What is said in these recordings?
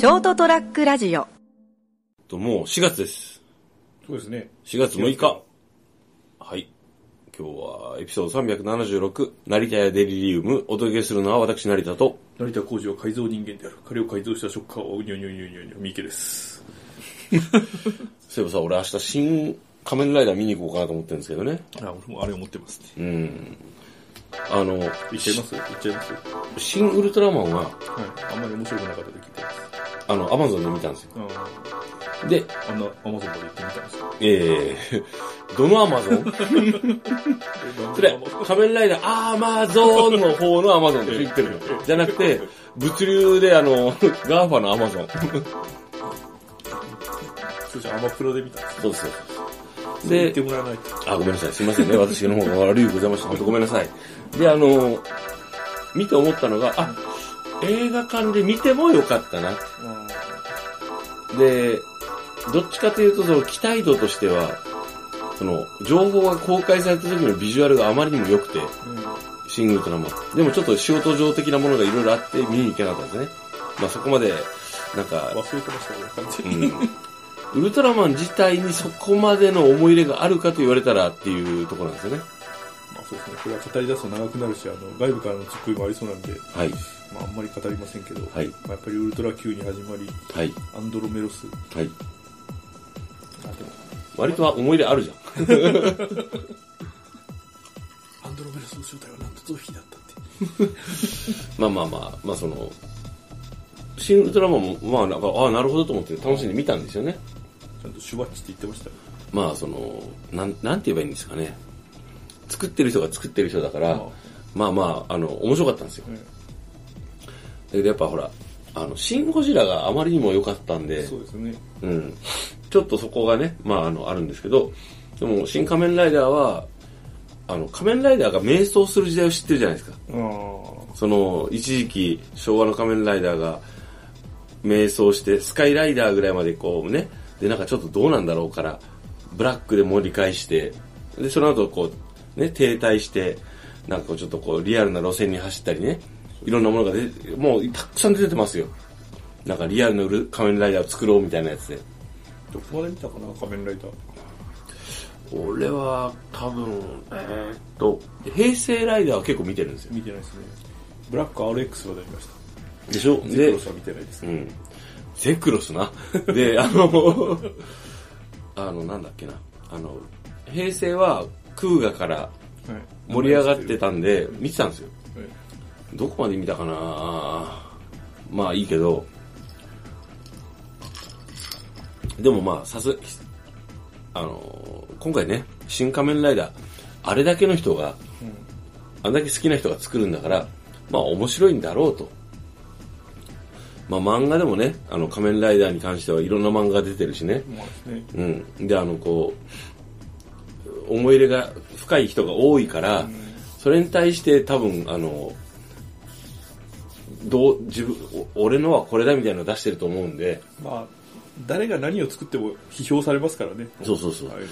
ショートトラックラジオと、もう4月です。そうですね。4月6日。はい。今日はエピソード376、成田屋デリリウム、お届けするのは私成田と、成田浩二は改造人間である。彼を改造したショッカーをうにょにょにょにょにょ、三池です。そういえばさ、俺明日新仮面ライダー見に行こうかなと思ってるんですけどね。あ、俺もあれ思ってますね。うん。あの、言っちゃいます？言っちゃいます？はい。新ウルトラマンは、あんまり面白くなかったと聞いてます。あの、アマゾンで見たんですよ。あで、あ、あんなアマゾンまで行ってみたんですよ。えー、どのアマゾン？それ、仮面ライダーアマゾンの方のアマゾンで言ってるの。じゃなくて、物流であの、 GAFA のアマゾン。そうじゃん、アマプラで見たんですよ。そうですよ。で言って、もらわないと。あ、ごめんなさい。すいませんね。私の方が悪いございました。本当ごめんなさい。で、あの、見て思ったのが、あ、映画館で見てもよかったな。で、どっちかというと、その期待度としては、その、情報が公開された時のビジュアルがあまりにも良くて、シングルトラマン。でもちょっと仕事上的なものがいろいろあって見に行けなかったんですね。まあそこまで、なんか、忘れてました、俺、完う全に。ん。ウルトラマン自体にそこまでの思い入れがあるかと言われたらっていうところなんですよね。まあそうですね。これは語り出すと長くなるし、あの、外部からのツッコミもありそうなんで、はい。まああんまり語りませんけど、はいまあやっぱりウルトラ Q に始まり、はい。アンドロメロス、はい。あ、でも、割とは思い入れあるじゃん。アンドロメロスの正体はなんとゾフィーだったって。まあまあまあ、まあその、シン・ウルトラマンも、まあなんか、ああ、なるほどと思って楽しんで見たんですよね。ちゃんとシュワッチって言ってましたよ。まあその、なん、なんて言えばいいんですかね。作ってる人が作ってる人だから、まあまあ、あの、面白かったんですよ。うんだけどやっぱほら、あの、シン・ゴジラがあまりにも良かったんで、そうですね。うん。ちょっとそこがね、まあ、あの、あるんですけど、でも、新仮面ライダーは、あの、仮面ライダーが迷走する時代を知ってるじゃないですか。その、一時期、昭和の仮面ライダーが、迷走して、スカイライダーぐらいまでこうね、で、なんかちょっとどうなんだろうから、ブラックで盛り返して、で、その後こう、ね、停滞して、なんかちょっとこう、リアルな路線に走ったりね、いろんなものが出て、もうたくさん出てますよ。なんかリアルなウル仮面ライダーを作ろうみたいなやつで。どこまで見たかな、仮面ライダー。俺は多分、えーっと、平成ライダーは結構見てるんですよ。見てないですね。ブラック RX は出ました。でしょ？ゼクでロスは見てないですね。うん。ゼクロスな？で、あの、あの、なんだっけな。あの、平成は空河からはい。盛り上がってたんで、見てたんですよ。はい。どこまで見たかな？まあいいけど、でもまあ、さす、あの、今回ね、新仮面ライダー、あれだけの人が、あんだけ好きな人が作るんだから、まあ面白いんだろうと。まあ漫画でもね、あの仮面ライダーに関してはいろんな漫画が出てるしね。うん。で、あの、こう、思い入れが深い人が多いから、それに対して多分、あの、どう、自分、お俺のはこれだみたいなの出してると思うんで、まあ、誰が何を作っても批評されますからね。そうそうそう。ああい。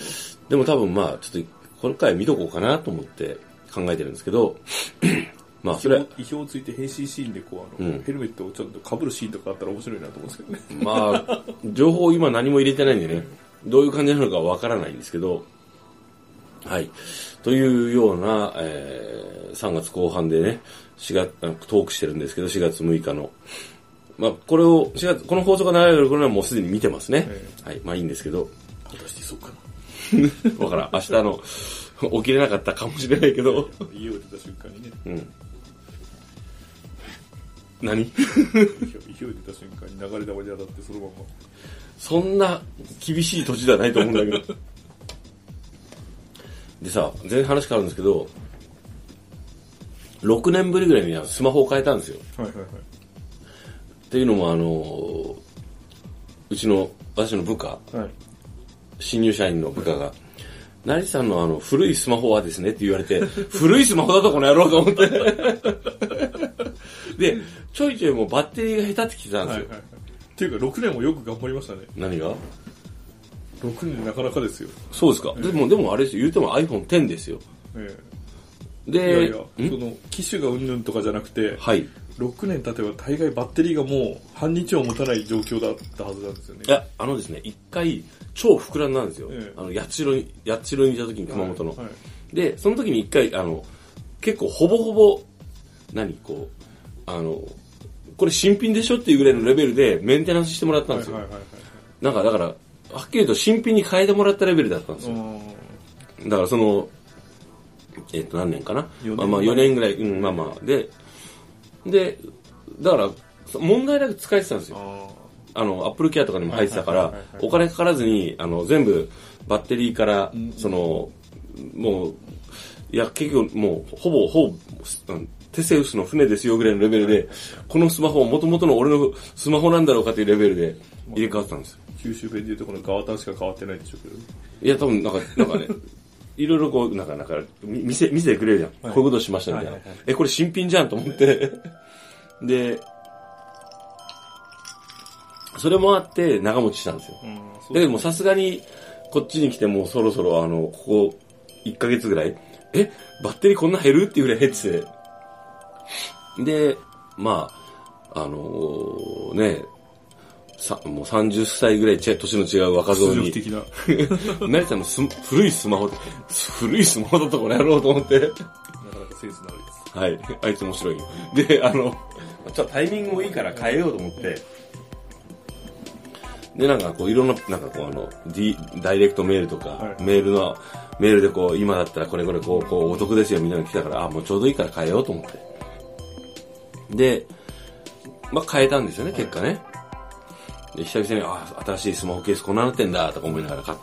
でも多分まあ、ちょっと、この回見とこうかなと思って考えてるんですけど、まあ、それは、意表をついて変身シーンでこう、あの、うん。ヘルメットをちょっと被るシーンとかあったら面白いなと思うんですけどね。まあ、情報今何も入れてないんでね、どういう感じなのかわからないんですけど、はい。というような、えー、3月後半でね、4月、あトークしてるんですけど、4月6日の。まあ、これを、4月、この放送が流れる頃にはもうすでに見てますね。えはい。まあいいんですけど、果たしてそうかな。わからん。明日の、起きれなかったかもしれないけど、家を出た瞬間にね、うん。何？意表意表出た瞬間に流れ玉に当たってそのまま。そんな厳しい土地ではないと思うんだけど。でさ、全然話変わるんですけど、6年ぶりぐらいにスマホを変えたんですよ。はいはいはい。っていうのもあの、うちの、私の部下、はい。新入社員の部下が、成さんのあの、古いスマホはですねって言われて、古いスマホだとこの野郎と思って。で、ちょいちょいもうバッテリーが下手ってきてたんですよ。はいはいはい。っていうか、6年もよく頑張りましたね。何が？6年なかなかですよ。そうですか。でも、でもあれですよ、言うても iPhone X ですよ。えで、いやいや、ん？その、機種がうんぬんとかじゃなくて、はい。い6年経てば大概バッテリーがもう半日を持たない状況だったはずなんですよね。や、あのですね、一回、超膨らんだんですよ。ええあの、八代に、八代にいた時に熊本の。はいはいで、その時に一回、あの、結構ほぼほぼ、何、こう、あの、これ新品でしょっていうぐらいのレベルでメンテナンスしてもらったんですよ。はいはいはいなんか、だから、はっきり言うと新品に変えてもらったレベルだったんですよ。はい。だからその、えっ、と、何年かな？まあまあ4年ぐらい、うん、まあまあ。で、で、だから、そ問題なく使えてたんですよ。ああの、アップルケアとかにも入ってたからお金かからずに、あの、全部、バッテリーから、その、もう、いや、結局、もう、ほぼ、ほぼ、うんテセウスの船ですよぐらいのレベルで、このスマホ、もともとの俺のスマホなんだろうかというレベルで入れ替わってたんですよ。ー九州弁でいうとこのガワタンしか変わってないんでしょうけど。いや、多分、なんか、なんかね、いろいろこう、なんか、なんか、み見せ、見せてくれるじゃん。はいこういうことしましたみたいな。はいはいはいえ、これ新品じゃんと思って。で、それもあって長持ちしたんですよ。うん、そだけどもうさすがに、こっちに来てもうそろそろあの、ここ1ヶ月ぐらい、え、バッテリーこんな減るっていうぐらい減ってて。で、まあ、あのーね、さ、もう30歳ぐらいち年の違う若造に、的な。成田のス古いスマホ古いスマホだとこれやろうと思って。なかなかセンスのあるやはい。あいつ面白いよ。で、あの、ちょっとタイミングもいいから変えようと思って。で、なんかこう、いろんな、なんかこう、あの、D、ダイレクトメールとか、はいメールの、メールでこう、今だったらこれこれこう、こう、お得ですよみんなが来たから、あ、もうちょうどいいから変えようと思って。で、まあ変えたんですよね、結果ね。で、久々に、あ、新しいスマホケースこんななってんだ、とか思いながら買っ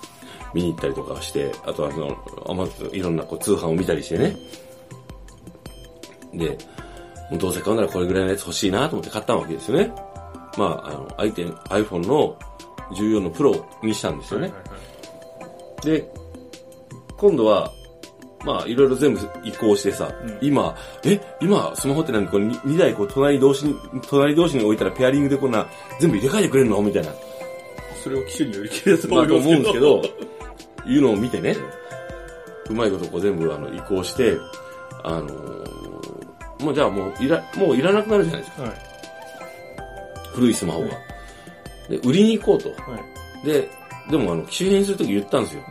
見に行ったりとかして、あとはその、あまいろんなこう通販を見たりしてね。で、もうどうせ買うならこれぐらいのやつ欲しいなと思って買ったわけですよね。まあ、あの、相手、iPhone の14のプロにしたんですよね。で、今度は、まあ、いろいろ全部移行してさ、うん今、え、今、スマホって何これ 2, 台こう隣同士に、隣同士に置いたらペアリングでこんな、全部入れ替えてくれるの？みたいな。それを機種により切れたとまあ、と思いますけ思うんですけど。ど、いうのを見てね、うまいことこう全部あの移行して、あのーもうじゃあもういら、もういらなくなるじゃないですか。はい。古いスマホが。で、売りに行こうと。はい。で、でもあの、機種変するとき言ったんですよ。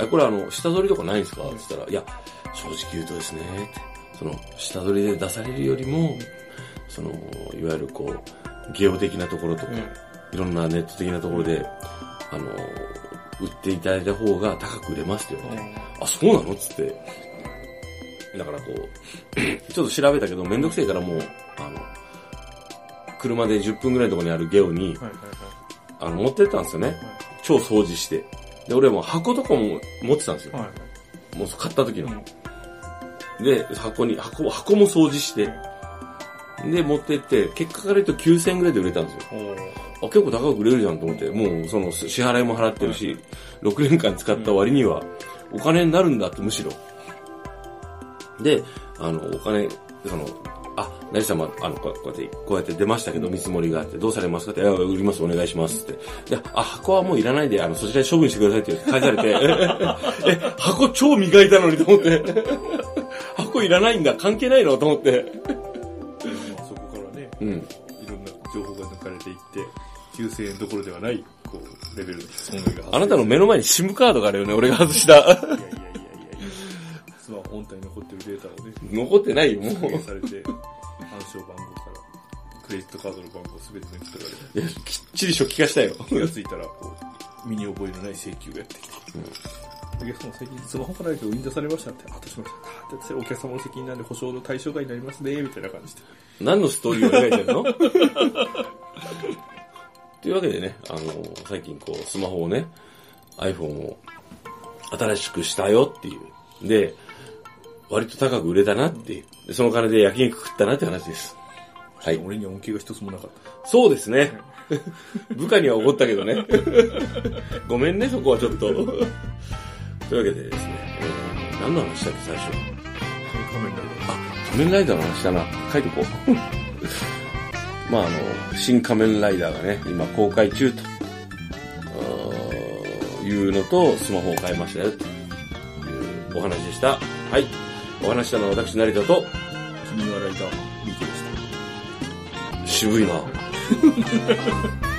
え、これあの、下取りとかないんですか？って言ったら、いや、正直言うとですね、その、下取りで出されるよりも、その、いわゆるこう、ゲオ的なところとか、いろんなネット的なところで、あの、売っていただいた方が高く売れますって言われて、あ、そうなの？っつって。だからこう、ちょっと調べたけど、めんどくせえからもう、あの、車で10分ぐらいのところにあるゲオに、はいはいあの、持ってったんですよね。超掃除して。で、俺はもう箱とかも持ってたんですよ。はい。はい。もう買った時の。うんで、箱に、箱、箱も掃除して、で、持ってって、結果から言うと9000円ぐらいで売れたんですよ。あ、結構高く売れるじゃんと思って、もうその支払いも払ってるし、6年間使った割には、お金になるんだってむしろ。で、あの、お金、その、あ、成様、あの、こうやって、こうやって出ましたけど、見積もりがあって、どうされますかって、いや、売ります、お願いしますって。で、あ、箱はもういらないで、あの、そちらに処分してくださいって返されて、え、箱超磨いたのにと思って、箱いらないんだ、関係ないのと思って。そこからね、うん。いろんな情報が抜かれていって、9000円どころではない、こう、レベルの損害があなたの目の前に SIM カードがあるよね、俺が外した。いやいやいやいやいや、スマホ本体に残ってるデータをね、残ってないよ、もう。されて、暗証番号から、クレジットカードの番号すべて抜き取られて、いや、きっちり初期化したよ。気がついたら、こう、身に覚えのない請求がやってきて、お客様最近スマホからだけど運用されましたって、あ、どうしました。ってお客様の責任なんで保証の対象外になりますね、みたいな感じで。何のストーリーを描いてるの？というわけでね、あの、最近こう、スマホをね、iPhone を新しくしたよっていう。で、割と高く売れたなっていう。でその金で焼肉食ったなって話です。はい。俺には恩恵が一つもなかった。そうですね。部下には怒ったけどね。ごめんね、そこはちょっと。というわけでですね、えー何の話したっけ、最初。仮面ライダーあ、仮面ライダーの話だな。書いてこう。まああの、新仮面ライダーがね、今公開中と、いうのと、スマホを買いましたよ、というお話でした。はい。お話したのは私、成田と、君はライダーミキでした。渋いな。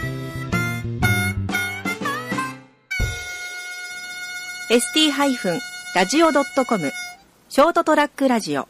ST-radio.com ショートトラックラジオ